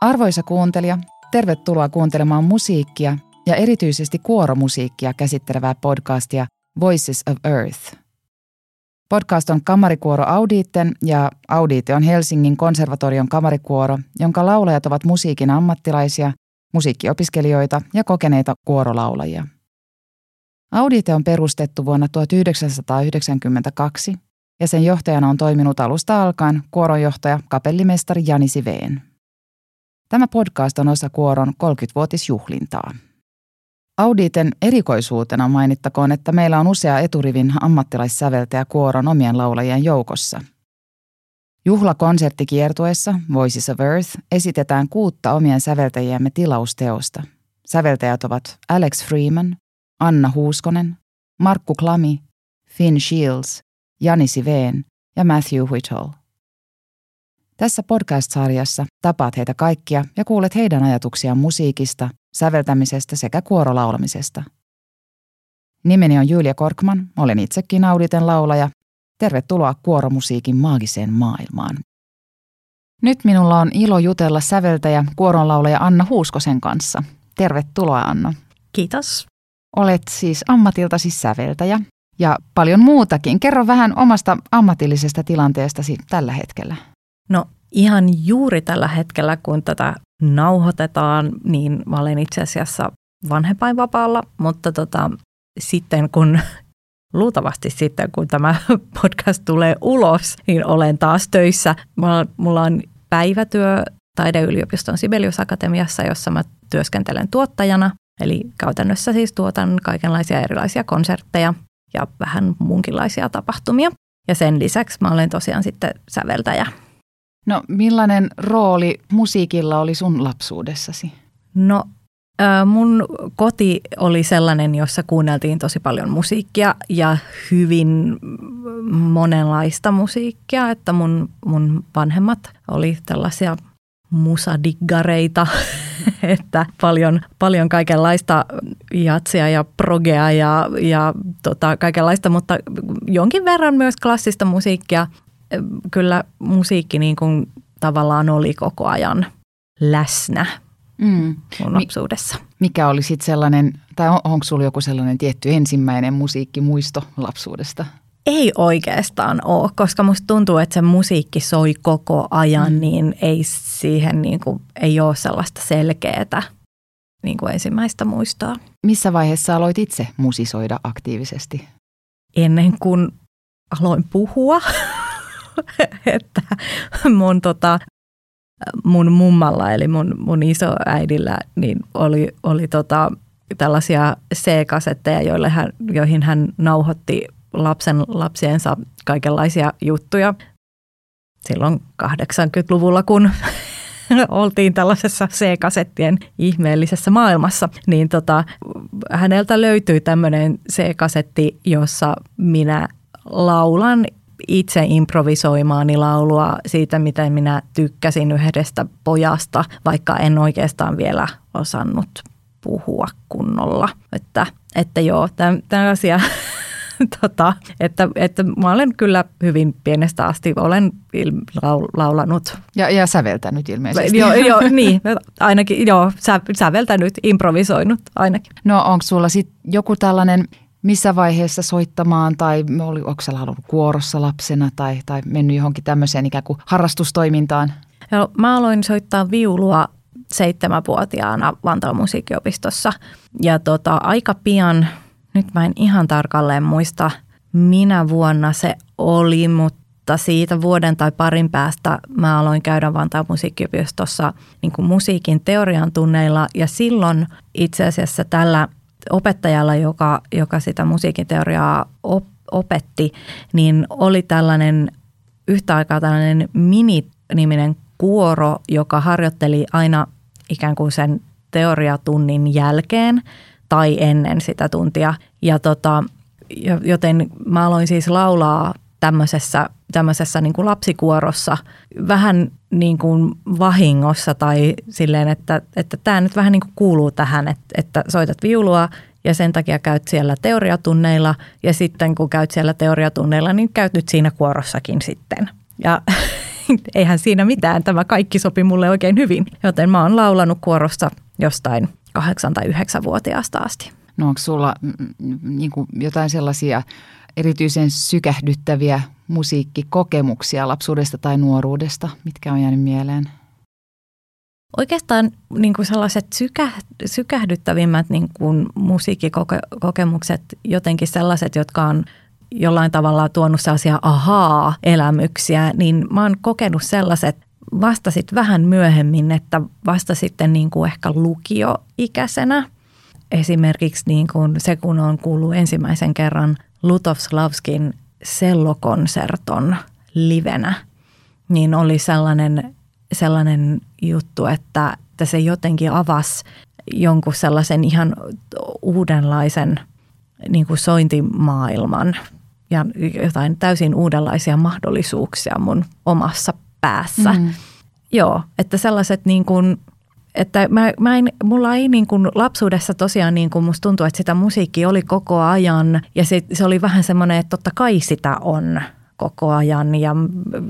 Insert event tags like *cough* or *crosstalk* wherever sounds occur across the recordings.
Arvoisa kuuntelija, tervetuloa kuuntelemaan musiikkia ja erityisesti kuoromusiikkia käsittelevää podcastia Voices of Earth. Podcast on kamarikuoro Audiitten ja Audiite on Helsingin konservatorion kamarikuoro, jonka laulajat ovat musiikin ammattilaisia, musiikkiopiskelijoita ja kokeneita kuorolaulajia. Audiite on perustettu vuonna 1992 ja sen johtajana on toiminut alusta alkaen kuoronjohtaja kapellimestari Jani Siveen. Tämä podcast on osa Kuoron 30-vuotisjuhlintaa. Auditen erikoisuutena mainittakoon, että meillä on usea eturivin ammattilaissäveltäjä Kuoron omien laulajien joukossa. Juhlakonserttikiertueessa Voices of Earth esitetään kuutta omien säveltäjiemme tilausteosta. Säveltäjät ovat Alex Freeman, Anna Huuskonen, Markku Klami, Finn Shields, Jani Siveen ja Matthew Whittle. Tässä podcast-sarjassa tapaat heitä kaikkia ja kuulet heidän ajatuksiaan musiikista, säveltämisestä sekä kuorolaulamisesta. Nimeni on Julia Korkman, olen itsekin Auditen laulaja. Tervetuloa kuoromusiikin maagiseen maailmaan. Nyt minulla on ilo jutella säveltäjä, kuoronlaulaja Anna Huuskosen kanssa. Tervetuloa Anna. Kiitos. Olet siis ammatiltasi säveltäjä ja paljon muutakin. Kerro vähän omasta ammatillisesta tilanteestasi tällä hetkellä. No ihan juuri tällä hetkellä, kun tätä nauhoitetaan, niin mä olen itse asiassa vanhempainvapaalla, mutta tota, sitten kun luultavasti sitten, kun tämä *laughs* podcast tulee ulos, niin olen taas töissä. Mulla on päivätyö Taideyliopiston Sibelius Akatemiassa, jossa mä työskentelen tuottajana. Eli käytännössä siis tuotan kaikenlaisia erilaisia konsertteja ja vähän muunkinlaisia tapahtumia. Ja sen lisäksi mä olen tosiaan sitten säveltäjä No millainen rooli musiikilla oli sun lapsuudessasi? No mun koti oli sellainen, jossa kuunneltiin tosi paljon musiikkia ja hyvin monenlaista musiikkia, että mun, mun vanhemmat oli tällaisia musadiggareita, *laughs* että paljon, paljon kaikenlaista jatsia ja progea ja, ja tota, kaikenlaista, mutta jonkin verran myös klassista musiikkia. Kyllä musiikki niin kuin tavallaan oli koko ajan läsnä mm. mun lapsuudessa. Mikä oli sitten sellainen, tai on, onko sulla joku sellainen tietty ensimmäinen musiikkimuisto lapsuudesta? Ei oikeastaan ole, koska musta tuntuu, että se musiikki soi koko ajan, mm. niin ei siihen niin kuin, ei ole sellaista selkeää niin kuin ensimmäistä muistoa. Missä vaiheessa aloit itse musisoida aktiivisesti? Ennen kuin aloin puhua. *laughs* että mun, tota, mun mummalla eli mun, mun isoäidillä niin oli, oli tota, tällaisia C-kasetteja, joille hän, joihin hän nauhoitti lapsen lapsiensa kaikenlaisia juttuja. Silloin 80-luvulla, kun *laughs* oltiin tällaisessa C-kasettien ihmeellisessä maailmassa, niin tota, häneltä löytyi tämmöinen C-kasetti, jossa minä laulan itse improvisoimaani laulua siitä, miten minä tykkäsin yhdestä pojasta, vaikka en oikeastaan vielä osannut puhua kunnolla. Että, että joo, tämä asia, *laughs* tota, että, että mä olen kyllä hyvin pienestä asti, olen laulanut. Ja, ja säveltänyt ilmeisesti. joo, joo, *laughs* niin, ainakin joo, sä, säveltänyt, improvisoinut ainakin. No onko sulla sitten joku tällainen missä vaiheessa soittamaan tai oli, onko sä halunnut kuorossa lapsena tai, tai mennyt johonkin tämmöiseen ikään kuin harrastustoimintaan? Joo, mä aloin soittaa viulua seitsemänvuotiaana Vantaan musiikkiopistossa ja tota, aika pian, nyt mä en ihan tarkalleen muista minä vuonna se oli, mutta siitä vuoden tai parin päästä mä aloin käydä Vantaan musiikkiopistossa niin musiikin teorian tunneilla ja silloin itse asiassa tällä opettajalla, joka, joka sitä musiikin teoriaa op, opetti, niin oli tällainen yhtä aikaa tällainen mini-niminen kuoro, joka harjoitteli aina ikään kuin sen teoriatunnin jälkeen tai ennen sitä tuntia. Ja tota, joten mä aloin siis laulaa tämmöisessä, tämmöisessä niin kuin lapsikuorossa vähän niin kuin vahingossa tai silleen, että, että tämä nyt vähän niin kuin kuuluu tähän, että, että soitat viulua ja sen takia käyt siellä teoriatunneilla ja sitten kun käyt siellä teoriatunneilla, niin käyt nyt siinä kuorossakin sitten. Ja *laughs* eihän siinä mitään, tämä kaikki sopi mulle oikein hyvin, joten mä oon laulanut kuorossa jostain kahdeksan tai yhdeksän vuotiaasta asti. No onko sulla mm, mm, niin kuin jotain sellaisia erityisen sykähdyttäviä musiikkikokemuksia lapsuudesta tai nuoruudesta, mitkä on jäänyt mieleen? Oikeastaan niin kuin sellaiset sykä, sykähdyttävimmät niin kuin musiikkikokemukset, jotenkin sellaiset, jotka on jollain tavalla tuonut sellaisia ahaa-elämyksiä, niin mä oon kokenut sellaiset vasta vähän myöhemmin, että vasta sitten niin kuin ehkä lukioikäisenä. Esimerkiksi niin kuin se, kun on kuullut ensimmäisen kerran Lutovslavskin sellokonserton livenä, niin oli sellainen, sellainen juttu, että, että se jotenkin avasi jonkun sellaisen ihan uudenlaisen niin kuin sointimaailman ja jotain täysin uudenlaisia mahdollisuuksia mun omassa päässä. Mm. Joo, että sellaiset niin kuin, että mä, mä en, mulla ei niin kuin lapsuudessa tosiaan niin kuin musta tuntuu, että sitä musiikkia oli koko ajan ja se, se oli vähän semmoinen, että totta kai sitä on koko ajan ja,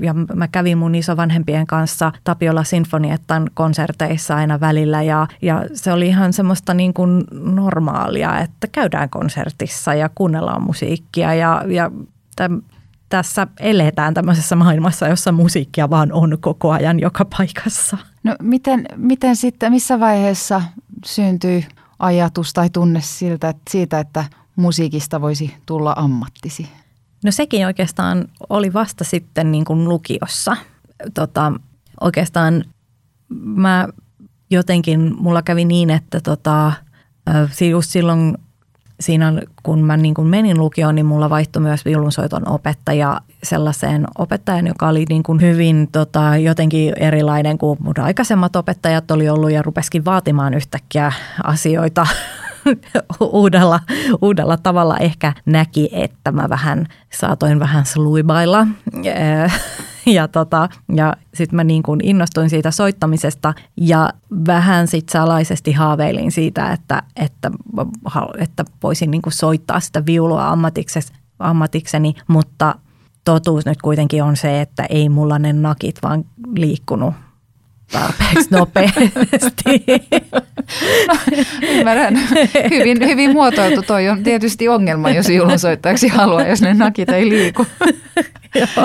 ja mä kävin mun isovanhempien kanssa Tapiola Sinfoniettan konserteissa aina välillä ja, ja se oli ihan semmoista niin kuin normaalia, että käydään konsertissa ja kuunnellaan musiikkia ja, ja täm, tässä eletään tämmöisessä maailmassa, jossa musiikkia vaan on koko ajan joka paikassa. No miten, miten sitten, missä vaiheessa syntyi ajatus tai tunne siltä, että siitä, että musiikista voisi tulla ammattisi? No sekin oikeastaan oli vasta sitten niin kuin lukiossa. Tota, oikeastaan mä jotenkin, mulla kävi niin, että tota, just silloin siinä, kun mä niin kuin menin lukioon, niin mulla vaihtui myös viulunsoiton opettaja sellaiseen opettajan, joka oli niin kuin hyvin tota, jotenkin erilainen kuin mun aikaisemmat opettajat oli ollut ja rupeskin vaatimaan yhtäkkiä asioita *laughs* uudella, uudella tavalla ehkä näki, että mä vähän saatoin vähän sluibailla. *laughs* Ja, tota, ja sitten mä niin kuin innostuin siitä soittamisesta ja vähän sitten salaisesti haaveilin siitä, että, että, että voisin niin kuin soittaa sitä viulua ammatikseni, mutta totuus nyt kuitenkin on se, että ei mulla ne nakit vaan liikkunut tarpeeksi nopeasti. Ymmärrän. Hyvin, hyvin muotoiltu. Toi on tietysti ongelma, jos juhlunsoittajaksi haluaa, jos ne nakit ei liiku.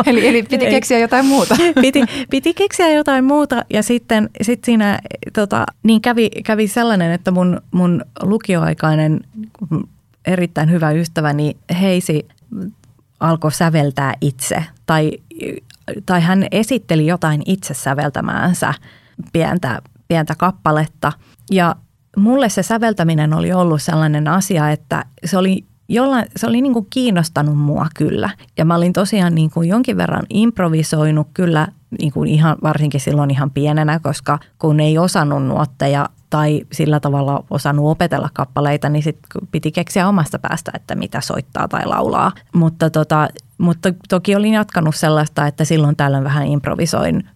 eli, eli piti keksiä jotain muuta. piti, piti keksiä jotain muuta ja sitten sit siinä tota, niin kävi, kävi sellainen, että mun, mun lukioaikainen erittäin hyvä ystäväni Heisi alkoi säveltää itse tai tai hän esitteli jotain itse säveltämäänsä pientä, pientä kappaletta. Ja mulle se säveltäminen oli ollut sellainen asia, että se oli jollain, se oli niin kuin kiinnostanut mua kyllä. Ja mä olin tosiaan niin kuin jonkin verran improvisoinut kyllä niin kuin ihan, varsinkin silloin ihan pienenä, koska kun ei osannut nuotteja tai sillä tavalla osannut opetella kappaleita, niin sitten piti keksiä omasta päästä, että mitä soittaa tai laulaa. Mutta, tota, mutta toki olin jatkanut sellaista, että silloin tällöin vähän improvisoin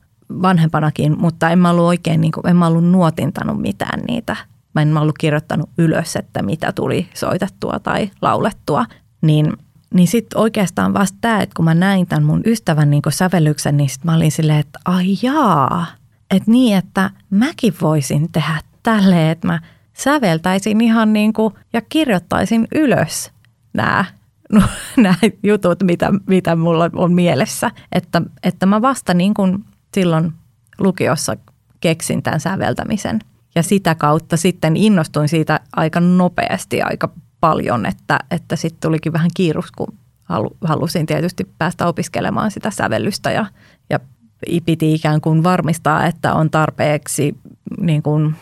vanhempanakin, mutta en mä ollut oikein, niin kuin, en mä ollut nuotintanut mitään niitä. Mä en mä ollut kirjoittanut ylös, että mitä tuli soitettua tai laulettua. Niin, niin sitten oikeastaan vasta tämä, että kun mä näin tämän mun ystävän niin sävellyksen, niin sit mä olin silleen, että ai jaa, että niin, että mäkin voisin tehdä tälleen, että mä säveltäisin ihan niin kuin ja kirjoittaisin ylös nämä no, *laughs* nämä jutut, mitä, mitä mulla on mielessä. Että, että mä vasta niin kuin silloin lukiossa keksin tämän säveltämisen. Ja sitä kautta sitten innostuin siitä aika nopeasti aika paljon, että, että sitten tulikin vähän kiirus, kun halu, halusin tietysti päästä opiskelemaan sitä sävellystä ja, ja piti ikään kuin varmistaa, että on tarpeeksi niin kuin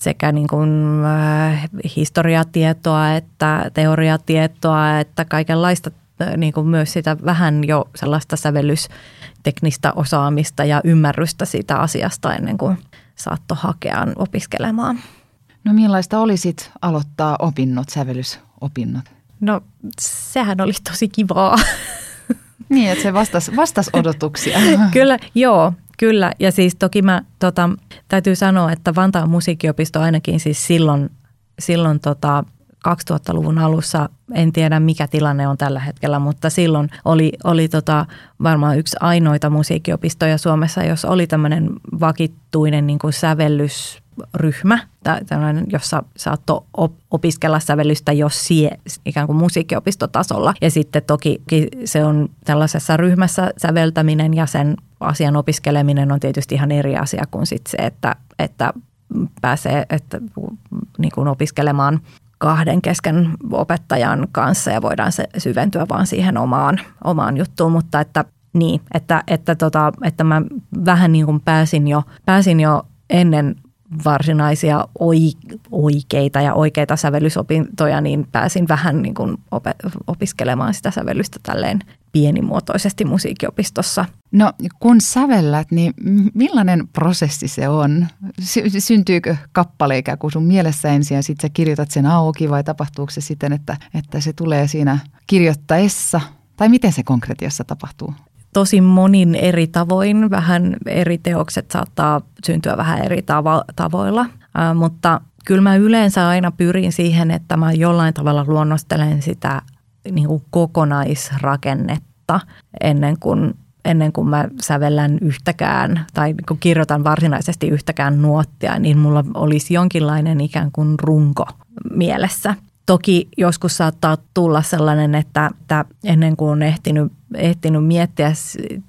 sekä niin kuin, äh, historiatietoa että teoriatietoa, että kaikenlaista äh, niin kuin myös sitä vähän jo sellaista sävellysteknistä osaamista ja ymmärrystä siitä asiasta ennen kuin saattoi hakea opiskelemaan. No millaista olisit aloittaa opinnot, sävellysopinnot? No sehän oli tosi kivaa. Niin, että se vastasi vastas odotuksia. *laughs* kyllä, joo, kyllä. Ja siis toki mä tota, täytyy sanoa, että Vantaan musiikkiopisto ainakin siis silloin, silloin tota, 2000-luvun alussa, en tiedä mikä tilanne on tällä hetkellä, mutta silloin oli, oli tota varmaan yksi ainoita musiikkiopistoja Suomessa, jos oli tämmöinen vakittuinen niin kuin sävellysryhmä, jossa saattoi opiskella sävellystä jos sie, ikään kuin musiikkiopistotasolla. Ja sitten toki se on tällaisessa ryhmässä säveltäminen ja sen asian opiskeleminen on tietysti ihan eri asia kuin sitten se, että, että pääsee että, niin kuin opiskelemaan kahden kesken opettajan kanssa ja voidaan se syventyä vaan siihen omaan, omaan juttuun, mutta että niin, että, että, tota, että mä vähän niin kuin pääsin jo, pääsin jo ennen varsinaisia oikeita ja oikeita sävellysopintoja, niin pääsin vähän niin kuin opiskelemaan sitä sävellystä tälleen pienimuotoisesti musiikkiopistossa. No kun sävellät, niin millainen prosessi se on? Sy- syntyykö kappale ikään kuin sun mielessä ensin ja sitten sä kirjoitat sen auki vai tapahtuuko se siten, että, että se tulee siinä kirjoittaessa? Tai miten se konkretiassa tapahtuu? Tosi monin eri tavoin. Vähän eri teokset saattaa syntyä vähän eri tavo- tavoilla, äh, mutta kyllä mä yleensä aina pyrin siihen, että mä jollain tavalla luonnostelen sitä niin kuin kokonaisrakennetta ennen kuin, ennen kuin mä sävellän yhtäkään tai kun kirjoitan varsinaisesti yhtäkään nuottia, niin mulla olisi jonkinlainen ikään kuin runko mielessä. Toki joskus saattaa tulla sellainen, että, että ennen kuin on ehtinyt, ehtinyt miettiä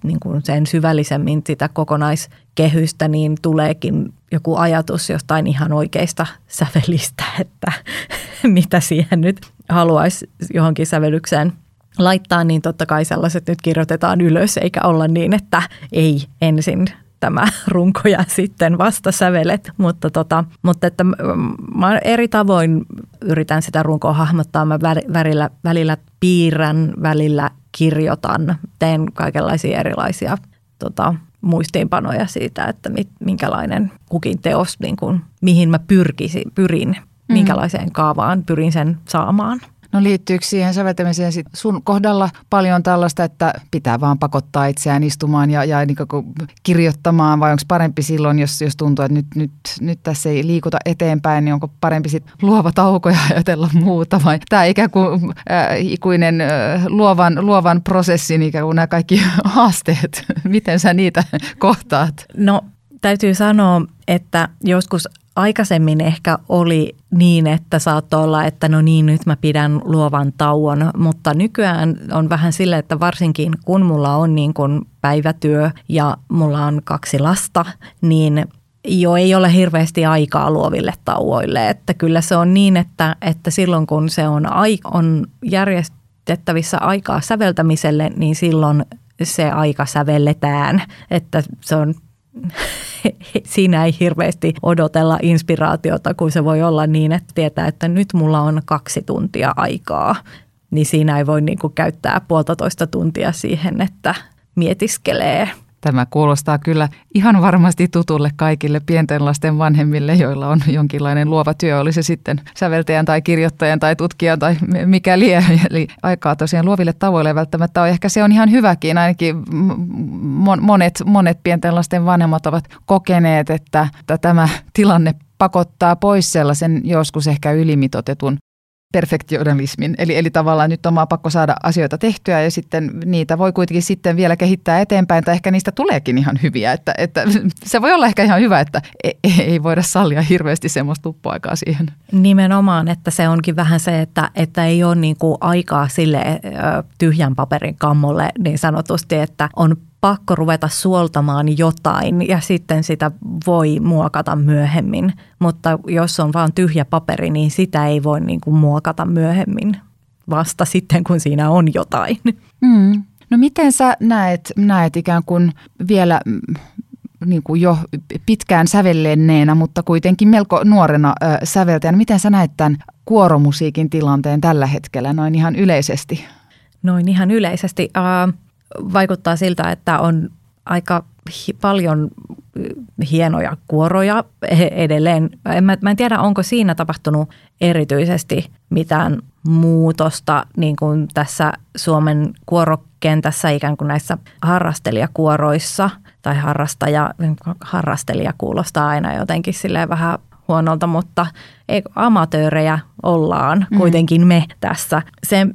niin kuin sen syvällisemmin sitä kokonaiskehystä, niin tuleekin joku ajatus jostain ihan oikeista sävelistä, *laughs* että mitä siihen nyt haluaisi johonkin sävellykseen laittaa, niin totta kai sellaiset nyt kirjoitetaan ylös, eikä olla niin, että ei ensin tämä *laughs* runko ja sitten vasta sävelet. Mutta, tota, mutta että mä eri tavoin yritän sitä runkoa hahmottaa. Mä välillä, välillä piirrän, välillä kirjoitan, teen kaikenlaisia erilaisia tota, muistiinpanoja siitä, että minkälainen kukin teos, niin kuin, mihin mä pyrkisin, pyrin, mm. minkälaiseen kaavaan pyrin sen saamaan. No liittyykö siihen säveltämiseen sit sun kohdalla paljon tällaista, että pitää vaan pakottaa itseään istumaan ja, ja niin kirjoittamaan vai onko parempi silloin, jos, jos tuntuu, että nyt, nyt, nyt tässä ei liikuta eteenpäin, niin onko parempi sitten luova tauko ja ajatella muuta vai tämä ikään kuin äh, ikuinen äh, luovan, luovan prosessin ikään kuin nämä kaikki *laughs* haasteet, miten sä niitä kohtaat? No täytyy sanoa, että joskus aikaisemmin ehkä oli niin, että saattoi olla, että no niin, nyt mä pidän luovan tauon, mutta nykyään on vähän sille, että varsinkin kun mulla on niin kuin päivätyö ja mulla on kaksi lasta, niin jo ei ole hirveästi aikaa luoville tauoille. Että kyllä se on niin, että, että silloin kun se on, on järjestettävissä aikaa säveltämiselle, niin silloin se aika sävelletään. Että se on *laughs* siinä ei hirveästi odotella inspiraatiota, kun se voi olla niin, että tietää, että nyt mulla on kaksi tuntia aikaa. Niin siinä ei voi niin kuin käyttää puolitoista tuntia siihen, että mietiskelee Tämä kuulostaa kyllä ihan varmasti tutulle kaikille pienten lasten vanhemmille, joilla on jonkinlainen luova työ, oli se sitten säveltäjän tai kirjoittajan tai tutkijan tai mikä lie. Eli aikaa tosiaan luoville tavoille välttämättä on. Ehkä se on ihan hyväkin, ainakin monet, monet pienten lasten vanhemmat ovat kokeneet, että tämä tilanne pakottaa pois sellaisen joskus ehkä ylimitotetun perfektionalismin. Eli, eli tavallaan nyt on vaan pakko saada asioita tehtyä ja sitten niitä voi kuitenkin sitten vielä kehittää eteenpäin tai ehkä niistä tuleekin ihan hyviä. Että, että *laughs* se voi olla ehkä ihan hyvä, että ei, ei voida sallia hirveästi semmoista tuppuaikaa siihen. Nimenomaan, että se onkin vähän se, että, että ei ole niin kuin aikaa sille tyhjän paperin kammolle niin sanotusti, että on pakko ruveta suoltamaan jotain ja sitten sitä voi muokata myöhemmin. Mutta jos on vain tyhjä paperi, niin sitä ei voi niin kuin muokata myöhemmin vasta sitten, kun siinä on jotain. Mm. No miten sä näet, näet ikään kuin vielä mm, niin kuin jo pitkään sävellenneenä, mutta kuitenkin melko nuorena äh, säveltäjänä. Miten sä näet tämän kuoromusiikin tilanteen tällä hetkellä noin ihan yleisesti? Noin ihan yleisesti. Uh, vaikuttaa siltä, että on aika hi- paljon hienoja kuoroja edelleen. En mä, mä en tiedä, onko siinä tapahtunut erityisesti mitään muutosta niin kuin tässä Suomen kuoro kentässä ikään kuin näissä harrastelijakuoroissa tai harrastaja, harrastelija kuulostaa aina jotenkin silleen vähän huonolta, mutta ei, amatöörejä ollaan mm. kuitenkin me tässä. Se,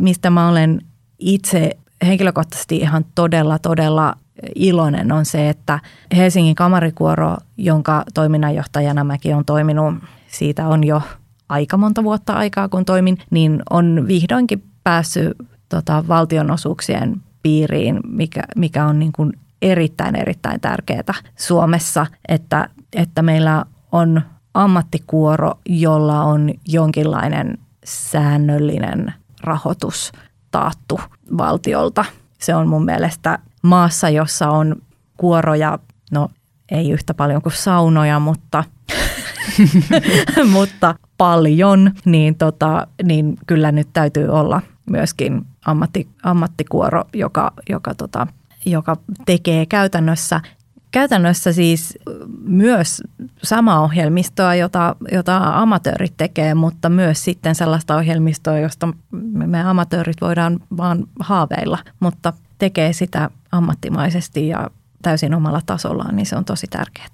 mistä mä olen itse henkilökohtaisesti ihan todella, todella iloinen on se, että Helsingin kamarikuoro, jonka toiminnanjohtajana mäkin on toiminut, siitä on jo aika monta vuotta aikaa, kun toimin, niin on vihdoinkin päässyt tota, valtionosuuksien piiriin, mikä, mikä on niin kuin erittäin, erittäin tärkeää Suomessa, että, että meillä on ammattikuoro, jolla on jonkinlainen säännöllinen rahoitus taattu valtiolta. Se on mun mielestä maassa, jossa on kuoroja, no ei yhtä paljon kuin saunoja, mutta, *laughs* mutta paljon, niin, tota, niin kyllä nyt täytyy olla myöskin ammatti, ammattikuoro, joka, joka, tota, joka tekee käytännössä käytännössä siis myös sama ohjelmistoa, jota, jota amatöörit tekee, mutta myös sitten sellaista ohjelmistoa, josta me amatöörit voidaan vaan haaveilla, mutta tekee sitä ammattimaisesti ja täysin omalla tasollaan, niin se on tosi tärkeää.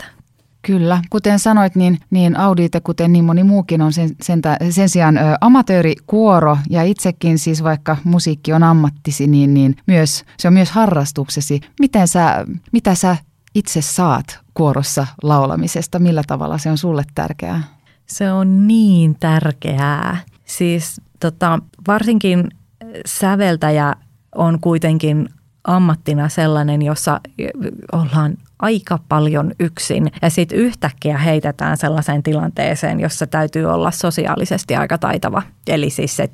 Kyllä, kuten sanoit, niin, niin Audite, kuten niin moni muukin on sen, sen, sen sijaan ö, amatöörikuoro ja itsekin siis vaikka musiikki on ammattisi, niin, niin myös, se on myös harrastuksesi. Miten sä, mitä sä itse saat kuorossa laulamisesta? Millä tavalla se on sulle tärkeää? Se on niin tärkeää. Siis tota, varsinkin säveltäjä on kuitenkin ammattina sellainen, jossa ollaan aika paljon yksin ja sitten yhtäkkiä heitetään sellaiseen tilanteeseen, jossa täytyy olla sosiaalisesti aika taitava. Eli siis se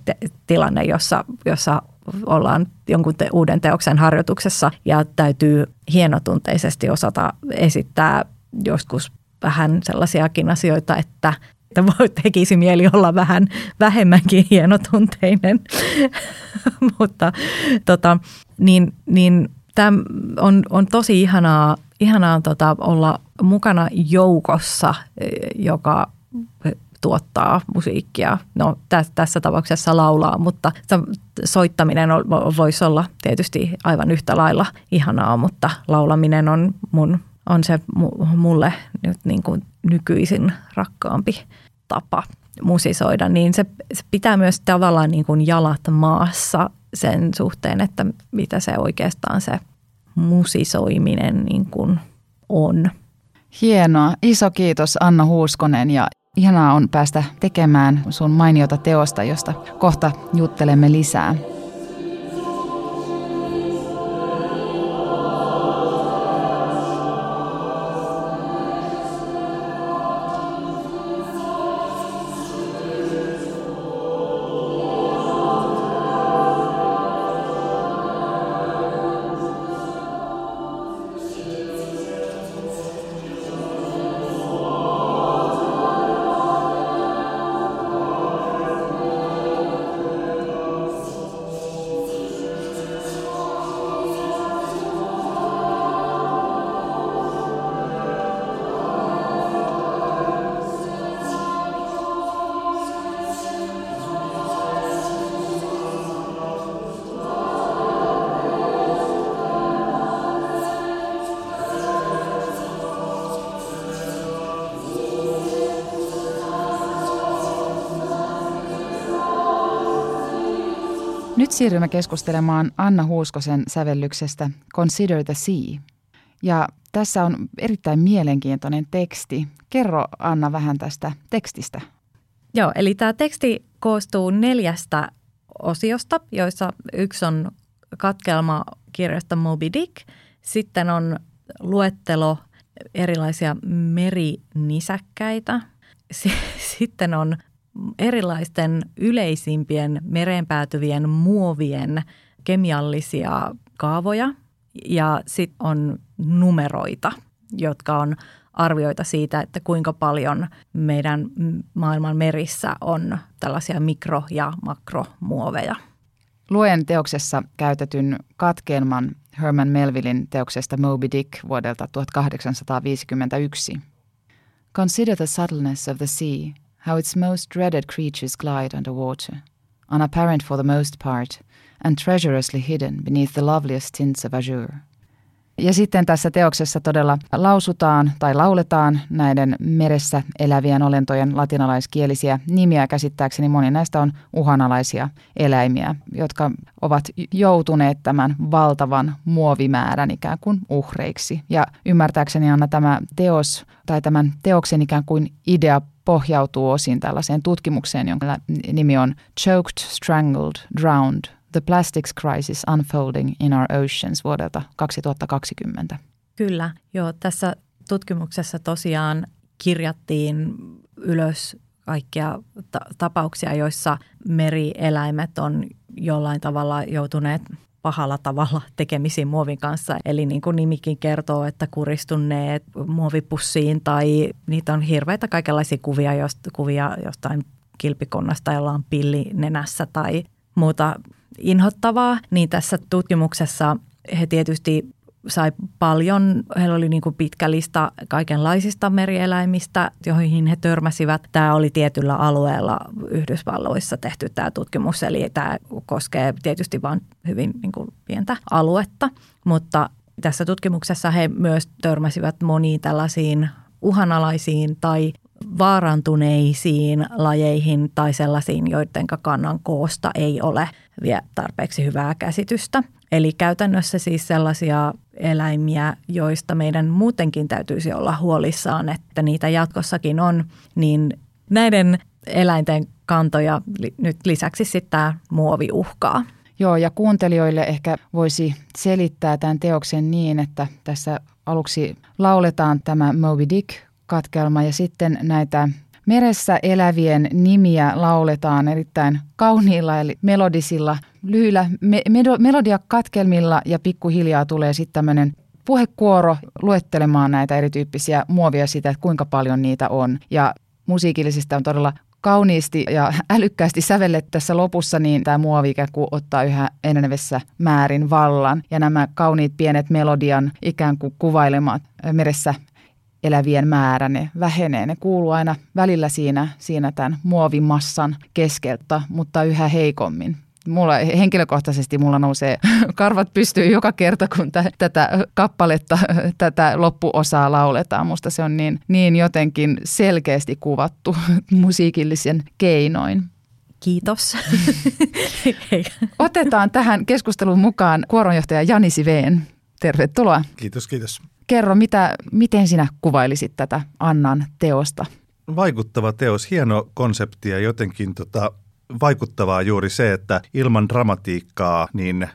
tilanne, jossa, jossa ollaan jonkun te- uuden teoksen harjoituksessa ja täytyy hienotunteisesti osata esittää joskus vähän sellaisiakin asioita, että että voi, tekisi mieli olla vähän vähemmänkin hienotunteinen. *laughs* Mutta tota, niin, niin tämä on, on tosi ihanaa, ihanaa tota, olla mukana joukossa, joka tuottaa musiikkia. No tässä, tässä tapauksessa laulaa, mutta soittaminen on, voisi olla tietysti aivan yhtä lailla ihanaa, mutta laulaminen on, mun, on se mulle nyt niin kuin nykyisin rakkaampi tapa musisoida, niin se, se pitää myös tavallaan niin kuin jalat maassa sen suhteen, että mitä se oikeastaan se musisoiminen niin kuin on. Hienoa. Iso kiitos Anna Huuskonen ja Ihanaa on päästä tekemään sun mainiota teosta, josta kohta juttelemme lisää. Nyt siirrymme keskustelemaan Anna Huuskosen sävellyksestä Consider the Sea. Ja tässä on erittäin mielenkiintoinen teksti. Kerro Anna vähän tästä tekstistä. Joo, eli tämä teksti koostuu neljästä osiosta, joissa yksi on katkelma kirjasta Moby Dick. Sitten on luettelo erilaisia merinisäkkäitä. *laughs* Sitten on erilaisten yleisimpien mereen päätyvien muovien kemiallisia kaavoja ja sitten on numeroita, jotka on arvioita siitä, että kuinka paljon meidän maailman merissä on tällaisia mikro- ja makromuoveja. Luen teoksessa käytetyn katkelman Herman Melvillin teoksesta Moby Dick vuodelta 1851. Consider the subtleness of the sea – how its most dreaded creatures glide underwater. unapparent for the most part, and treasurously hidden beneath the loveliest tints of azure. Ja sitten tässä teoksessa todella lausutaan tai lauletaan näiden meressä elävien olentojen latinalaiskielisiä nimiä. Käsittääkseni moni näistä on uhanalaisia eläimiä, jotka ovat joutuneet tämän valtavan muovimäärän ikään kuin uhreiksi. Ja ymmärtääkseni Anna tämä teos tai tämän teoksen ikään kuin idea pohjautuu osin tällaiseen tutkimukseen, jonka nimi on Choked, Strangled, Drowned, The Plastics Crisis Unfolding in Our Oceans vuodelta 2020. Kyllä, joo. Tässä tutkimuksessa tosiaan kirjattiin ylös kaikkia ta- tapauksia, joissa merieläimet on jollain tavalla joutuneet pahalla tavalla tekemisiin muovin kanssa. Eli niin kuin nimikin kertoo, että kuristuneet muovipussiin tai niitä on hirveitä kaikenlaisia kuvia, josta, kuvia jostain kilpikonnasta, jolla on pilli nenässä tai muuta inhottavaa, niin tässä tutkimuksessa he tietysti sai paljon, heillä oli niin kuin pitkä lista kaikenlaisista merieläimistä, joihin he törmäsivät. Tämä oli tietyllä alueella Yhdysvalloissa tehty tämä tutkimus, eli tämä koskee tietysti vain hyvin niin kuin pientä aluetta, mutta tässä tutkimuksessa he myös törmäsivät moniin tällaisiin uhanalaisiin tai vaarantuneisiin lajeihin tai sellaisiin, joiden kannan koosta ei ole vielä tarpeeksi hyvää käsitystä. Eli käytännössä siis sellaisia eläimiä, joista meidän muutenkin täytyisi olla huolissaan, että niitä jatkossakin on, niin näiden eläinten kantoja nyt lisäksi sitten tämä muovi uhkaa. Joo, ja kuuntelijoille ehkä voisi selittää tämän teoksen niin, että tässä aluksi lauletaan tämä Moby Dick katkelma ja sitten näitä meressä elävien nimiä lauletaan erittäin kauniilla eli melodisilla lyhyillä me- melodiakatkelmilla ja pikkuhiljaa tulee sitten tämmöinen puhekuoro luettelemaan näitä erityyppisiä muovia sitä, että kuinka paljon niitä on. Ja musiikillisesti on todella kauniisti ja *laughs* älykkäästi sävellet tässä lopussa, niin tämä muovi ikään kuin ottaa yhä enenevässä määrin vallan. Ja nämä kauniit pienet melodian ikään kuin kuvailemat meressä elävien määrä, ne vähenee. Ne kuuluu aina välillä siinä, siinä tämän muovimassan keskeltä, mutta yhä heikommin. Mulla henkilökohtaisesti mulla nousee *laughs* karvat pystyy joka kerta, kun t- tätä kappaletta, *laughs* tätä loppuosaa lauletaan. Musta se on niin, niin jotenkin selkeästi kuvattu *laughs* musiikillisen keinoin. Kiitos. Otetaan tähän keskustelun mukaan kuoronjohtaja Jani Siveen. Tervetuloa. Kiitos, kiitos. Kerro, mitä, miten sinä kuvailisit tätä Annan teosta? Vaikuttava teos, hieno konsepti ja jotenkin tota, vaikuttavaa juuri se, että ilman dramatiikkaa niin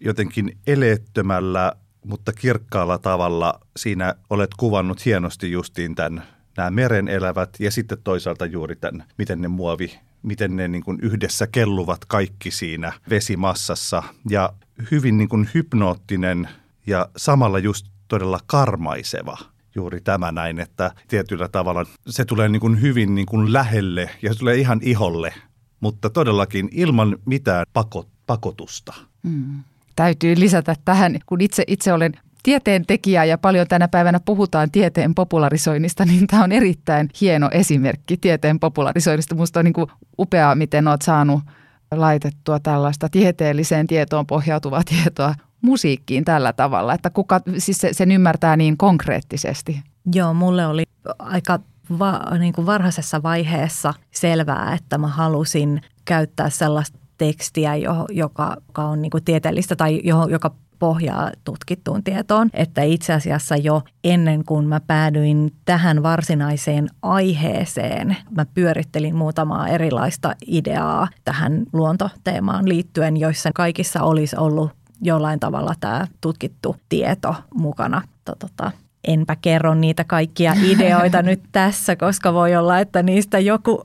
jotenkin eleettömällä, mutta kirkkaalla tavalla siinä olet kuvannut hienosti justiin tämän nämä meren elävät ja sitten toisaalta juuri tämän, miten ne muovi, miten ne niin kuin yhdessä kelluvat kaikki siinä vesimassassa ja hyvin niin kuin hypnoottinen ja samalla just todella karmaiseva juuri tämä näin, että tietyllä tavalla se tulee niin kuin hyvin niin kuin lähelle ja se tulee ihan iholle, mutta todellakin ilman mitään pakot, pakotusta. Mm. Täytyy lisätä tähän, kun itse, itse olen tieteen tekijä ja paljon tänä päivänä puhutaan tieteen popularisoinnista, niin tämä on erittäin hieno esimerkki tieteen popularisoinnista. Minusta on niin kuin upeaa, miten olet saanut laitettua tällaista tieteelliseen tietoon pohjautuvaa tietoa musiikkiin tällä tavalla, että kuka, siis se, sen ymmärtää niin konkreettisesti. Joo, mulle oli aika va, niin kuin varhaisessa vaiheessa selvää, että mä halusin käyttää sellaista tekstiä, joka, joka on niin kuin tieteellistä tai joka pohjaa tutkittuun tietoon, että itse asiassa jo ennen kuin mä päädyin tähän varsinaiseen aiheeseen, mä pyörittelin muutamaa erilaista ideaa tähän luontoteemaan liittyen, joissa kaikissa olisi ollut jollain tavalla tämä tutkittu tieto mukana. Tota, enpä kerro niitä kaikkia ideoita *laughs* nyt tässä, koska voi olla, että niistä joku,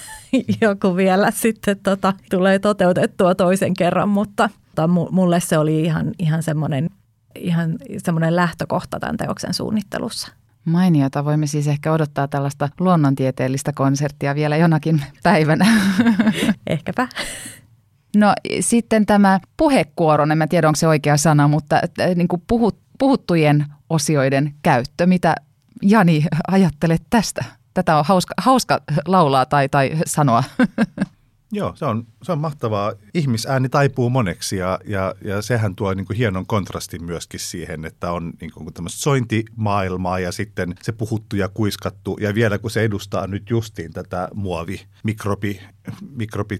*laughs* joku vielä sitten tota, tulee toteutettua toisen kerran, mutta tota, mulle se oli ihan, ihan semmoinen ihan semmoinen lähtökohta tämän teoksen suunnittelussa. Mainiota. Voimme siis ehkä odottaa tällaista luonnontieteellistä konserttia vielä jonakin päivänä. *laughs* Ehkäpä. No sitten tämä puhekuoro, en tiedä onko se oikea sana, mutta niin kuin puhut, puhuttujen osioiden käyttö. Mitä Jani ajattelet tästä? Tätä on hauska, hauska laulaa tai, tai sanoa. *laughs* Joo, se on, se on mahtavaa. Ihmisääni taipuu moneksi ja, ja, ja sehän tuo niin kuin hienon kontrastin myöskin siihen, että on niin kuin tämmöistä sointimaailmaa ja sitten se puhuttu ja kuiskattu. Ja vielä kun se edustaa nyt justiin tätä muovi, mikrobi, mikrobi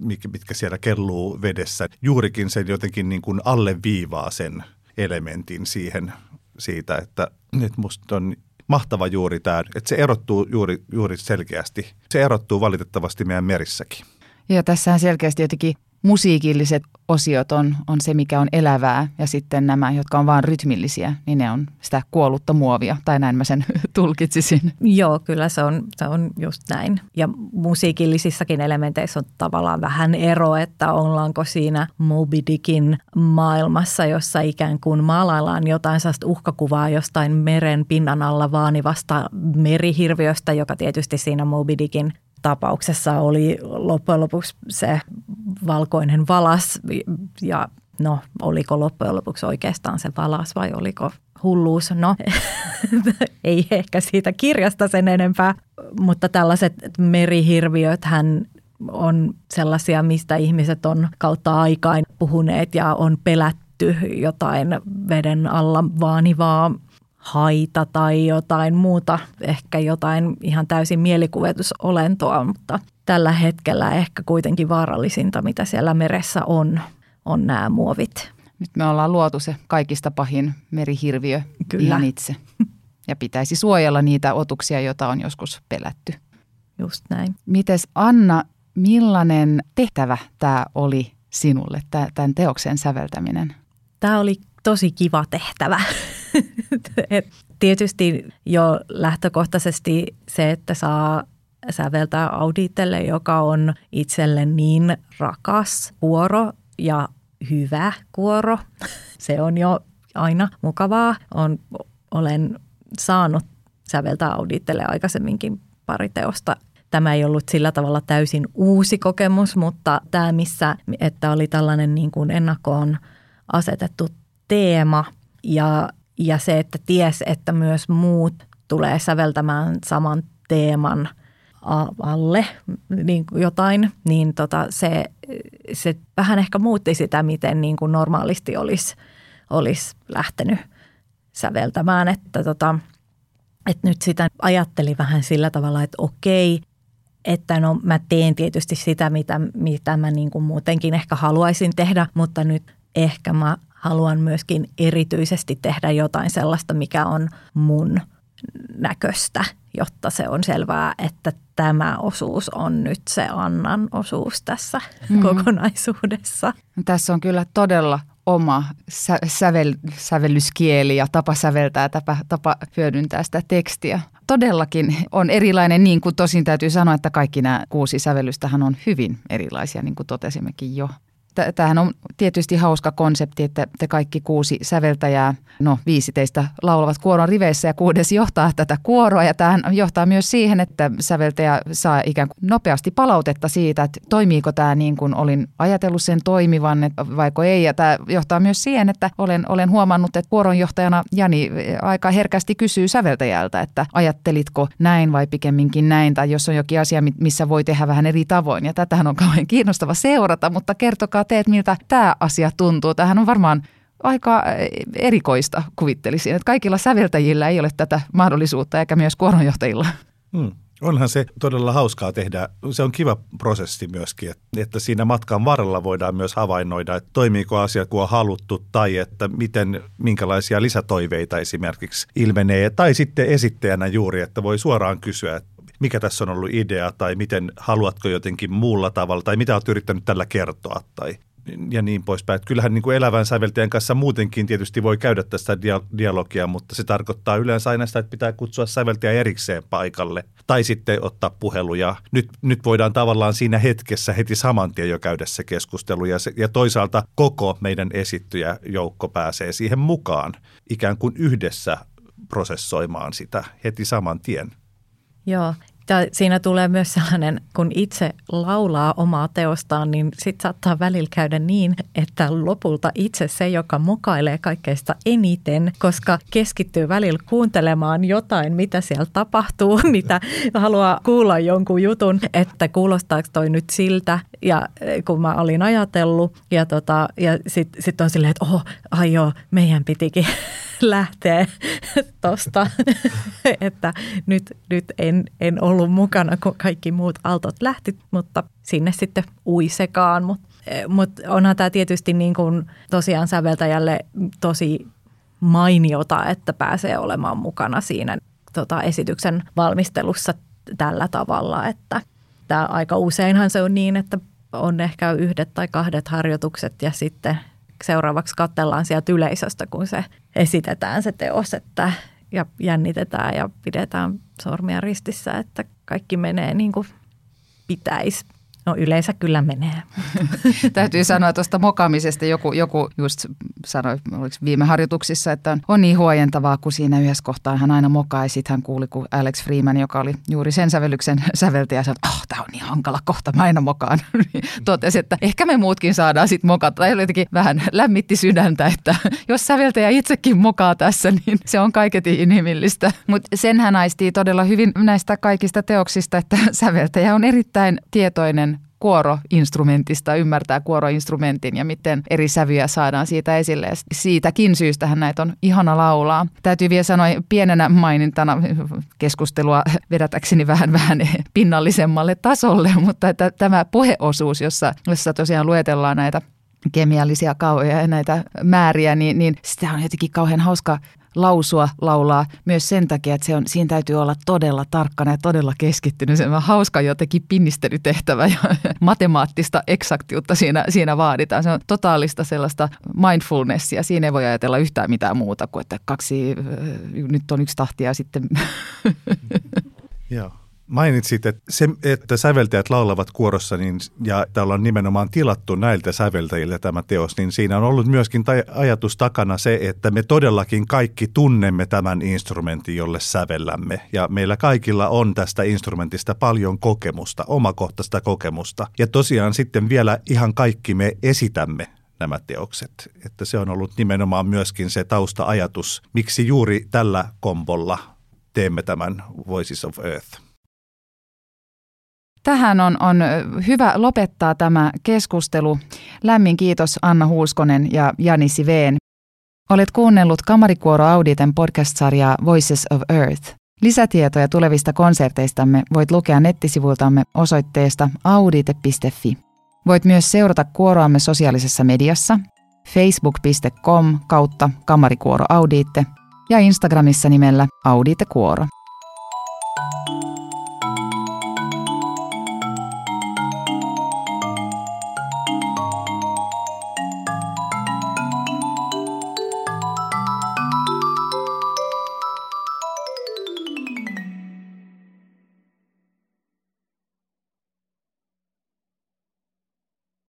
mitkä siellä kelluu vedessä, juurikin sen jotenkin niin kuin alleviivaa sen elementin siihen siitä, että nyt musta on mahtava juuri tämä, että se erottuu juuri, juuri selkeästi. Se erottuu valitettavasti meidän merissäkin. Ja tässä selkeästi jotenkin musiikilliset osiot on, on se, mikä on elävää ja sitten nämä, jotka on vain rytmillisiä, niin ne on sitä kuollutta muovia, tai näin mä sen *laughs* tulkitsisin. Joo, kyllä se on, se on just näin. Ja musiikillisissakin elementeissä on tavallaan vähän ero, että ollaanko siinä Moby Dickin maailmassa, jossa ikään kuin maalaillaan jotain sellaista uhkakuvaa jostain meren pinnan alla vaanivasta merihirviöstä, joka tietysti siinä Moby Dickin tapauksessa oli loppujen lopuksi se valkoinen valas ja no oliko loppujen lopuksi oikeastaan se valas vai oliko hulluus? No *laughs* ei ehkä siitä kirjasta sen enempää, mutta tällaiset merihirviöt hän on sellaisia, mistä ihmiset on kautta aikain puhuneet ja on pelätty jotain veden alla vaanivaa haita tai jotain muuta, ehkä jotain ihan täysin mielikuvitusolentoa, mutta tällä hetkellä ehkä kuitenkin vaarallisinta, mitä siellä meressä on, on nämä muovit. Nyt me ollaan luotu se kaikista pahin merihirviö Kyllä. ihan itse. Ja pitäisi suojella niitä otuksia, joita on joskus pelätty. Just näin. Mites Anna, millainen tehtävä tämä oli sinulle, tämän teoksen säveltäminen? Tämä oli tosi kiva tehtävä. *laughs* Et tietysti jo lähtökohtaisesti se, että saa säveltää auditelle, joka on itselle niin rakas kuoro ja hyvä kuoro. *laughs* Se on jo aina mukavaa. On, olen saanut säveltää auditelle aikaisemminkin pari teosta. Tämä ei ollut sillä tavalla täysin uusi kokemus, mutta tämä missä, että oli tällainen niin kuin ennakkoon asetettu teema ja, ja se, että ties, että myös muut tulee säveltämään saman teeman alle niin jotain, niin tota, se, se vähän ehkä muutti sitä, miten niin kuin normaalisti olisi, olisi lähtenyt säveltämään. Että, tota, että nyt sitä ajatteli vähän sillä tavalla, että okei, että no mä teen tietysti sitä, mitä, mitä mä niin kuin muutenkin ehkä haluaisin tehdä, mutta nyt ehkä mä haluan myöskin erityisesti tehdä jotain sellaista, mikä on mun näköistä, jotta se on selvää, että tämä osuus on nyt se Annan osuus tässä mm. *laughs* kokonaisuudessa. Tässä on kyllä todella oma sä- sävel, sävellyskieli ja tapa säveltää, tapa, tapa hyödyntää sitä tekstiä. Todellakin on erilainen, niin kuin tosin täytyy sanoa, että kaikki nämä kuusi sävellystähän on hyvin erilaisia, niin kuin totesimmekin jo. Tämähän on tietysti hauska konsepti, että te kaikki kuusi säveltäjää, no viisi teistä laulavat kuoron riveissä ja kuudes johtaa tätä kuoroa. Ja tämähän johtaa myös siihen, että säveltäjä saa ikään kuin nopeasti palautetta siitä, että toimiiko tämä niin kuin olin ajatellut sen toimivan vaiko ei. Ja tämä johtaa myös siihen, että olen, olen huomannut, että kuoronjohtajana Jani aika herkästi kysyy säveltäjältä, että ajattelitko näin vai pikemminkin näin, tai jos on jokin asia, missä voi tehdä vähän eri tavoin. Ja tätähän on kauhean kiinnostava seurata, mutta kertokaa teet, miltä tämä asia tuntuu. Tähän on varmaan aika erikoista, kuvittelisin. Että kaikilla säveltäjillä ei ole tätä mahdollisuutta, eikä myös kuoronjohtajilla. Hmm. Onhan se todella hauskaa tehdä. Se on kiva prosessi myöskin, että siinä matkan varrella voidaan myös havainnoida, että toimiiko asia kuin on haluttu tai että miten, minkälaisia lisätoiveita esimerkiksi ilmenee. Tai sitten esittäjänä juuri, että voi suoraan kysyä, että mikä tässä on ollut idea tai miten haluatko jotenkin muulla tavalla tai mitä olet yrittänyt tällä kertoa tai ja niin poispäin. Että kyllähän niin kuin elävän säveltäjän kanssa muutenkin tietysti voi käydä tästä dialogia, mutta se tarkoittaa yleensä aina sitä, että pitää kutsua säveltäjä erikseen paikalle tai sitten ottaa puheluja. Nyt, nyt voidaan tavallaan siinä hetkessä heti saman tien jo käydä se keskustelu ja, se, ja toisaalta koko meidän esittyjä joukko pääsee siihen mukaan ikään kuin yhdessä prosessoimaan sitä heti saman tien. Joo, Ja siinä tulee myös sellainen, kun itse laulaa omaa teostaan, niin sitten saattaa välillä käydä niin, että lopulta itse se, joka mokailee kaikkeista eniten, koska keskittyy välillä kuuntelemaan jotain, mitä siellä tapahtuu, *laughs* mitä haluaa kuulla jonkun jutun, että kuulostaako toi nyt siltä, ja eh, kun mä olin ajatellut, ja, tota, ja sitten sit on silleen, että oho, ai joo, meidän pitikin *laughs* lähteä tosta, että nyt, nyt en, en ollut mukana, kun kaikki muut altot lähti, mutta sinne sitten uisekaan. Mutta mut onhan tämä tietysti niin kuin tosiaan säveltäjälle tosi mainiota, että pääsee olemaan mukana siinä tota, esityksen valmistelussa tällä tavalla, että tämä aika useinhan se on niin, että on ehkä yhdet tai kahdet harjoitukset ja sitten seuraavaksi katsellaan sieltä yleisöstä, kun se esitetään se teos, että ja jännitetään ja pidetään sormia ristissä, että kaikki menee niin kuin pitäisi. No yleensä kyllä menee. *laughs* Täytyy sanoa tuosta mokaamisesta. Joku, joku just sanoi oliko viime harjoituksissa, että on, on niin huojentavaa, kun siinä yhdessä kohtaa hän aina mokaa. Ja sitten hän kuuli, kun Alex Freeman, joka oli juuri sen sävellyksen *laughs* säveltäjä, sanoi, että oh, tämä on niin hankala kohta, mä aina mokaan. *laughs* Totesi, että ehkä me muutkin saadaan sitten mokata. Tai jotenkin vähän lämmitti sydäntä, että jos säveltäjä itsekin mokaa tässä, niin se on kaiketi inhimillistä. Mutta sen hän aistii todella hyvin näistä kaikista teoksista, että säveltäjä on erittäin tietoinen kuoroinstrumentista, ymmärtää kuoroinstrumentin ja miten eri sävyjä saadaan siitä esille. Ja siitäkin syystähän näitä on ihana laulaa. Täytyy vielä sanoa pienenä mainintana keskustelua vedätäkseni vähän vähän pinnallisemmalle tasolle, mutta että tämä puheosuus, jossa, jossa tosiaan luetellaan näitä kemiallisia kauhoja ja näitä määriä, niin, niin sitä on jotenkin kauhean hauska lausua, laulaa myös sen takia, että se on, siinä täytyy olla todella tarkkana ja todella keskittynyt. Se on hauska jotenkin pinnistelytehtävä ja *laughs* matemaattista eksaktiutta siinä, siinä vaaditaan. Se on totaalista sellaista mindfulnessia. Siinä ei voi ajatella yhtään mitään muuta kuin, että kaksi, nyt on yksi tahti ja sitten... Joo. Mainitsit, että se, että säveltäjät laulavat kuorossa niin, ja täällä on nimenomaan tilattu näiltä säveltäjiltä tämä teos, niin siinä on ollut myöskin tai ajatus takana se, että me todellakin kaikki tunnemme tämän instrumentin, jolle sävellämme. Ja meillä kaikilla on tästä instrumentista paljon kokemusta, omakohtaista kokemusta. Ja tosiaan sitten vielä ihan kaikki me esitämme nämä teokset. Että se on ollut nimenomaan myöskin se tausta-ajatus, miksi juuri tällä kombolla teemme tämän Voices of Earth. Tähän on, on hyvä lopettaa tämä keskustelu. Lämmin kiitos Anna Huuskonen ja Jani Siveen. Olet kuunnellut Kamarikuoro Auditen podcast-sarjaa Voices of Earth. Lisätietoja tulevista konserteistamme voit lukea nettisivultamme osoitteesta audite.fi. Voit myös seurata kuoroamme sosiaalisessa mediassa facebook.com kautta kamarikuoro audiitte ja Instagramissa nimellä Audite Kuoro.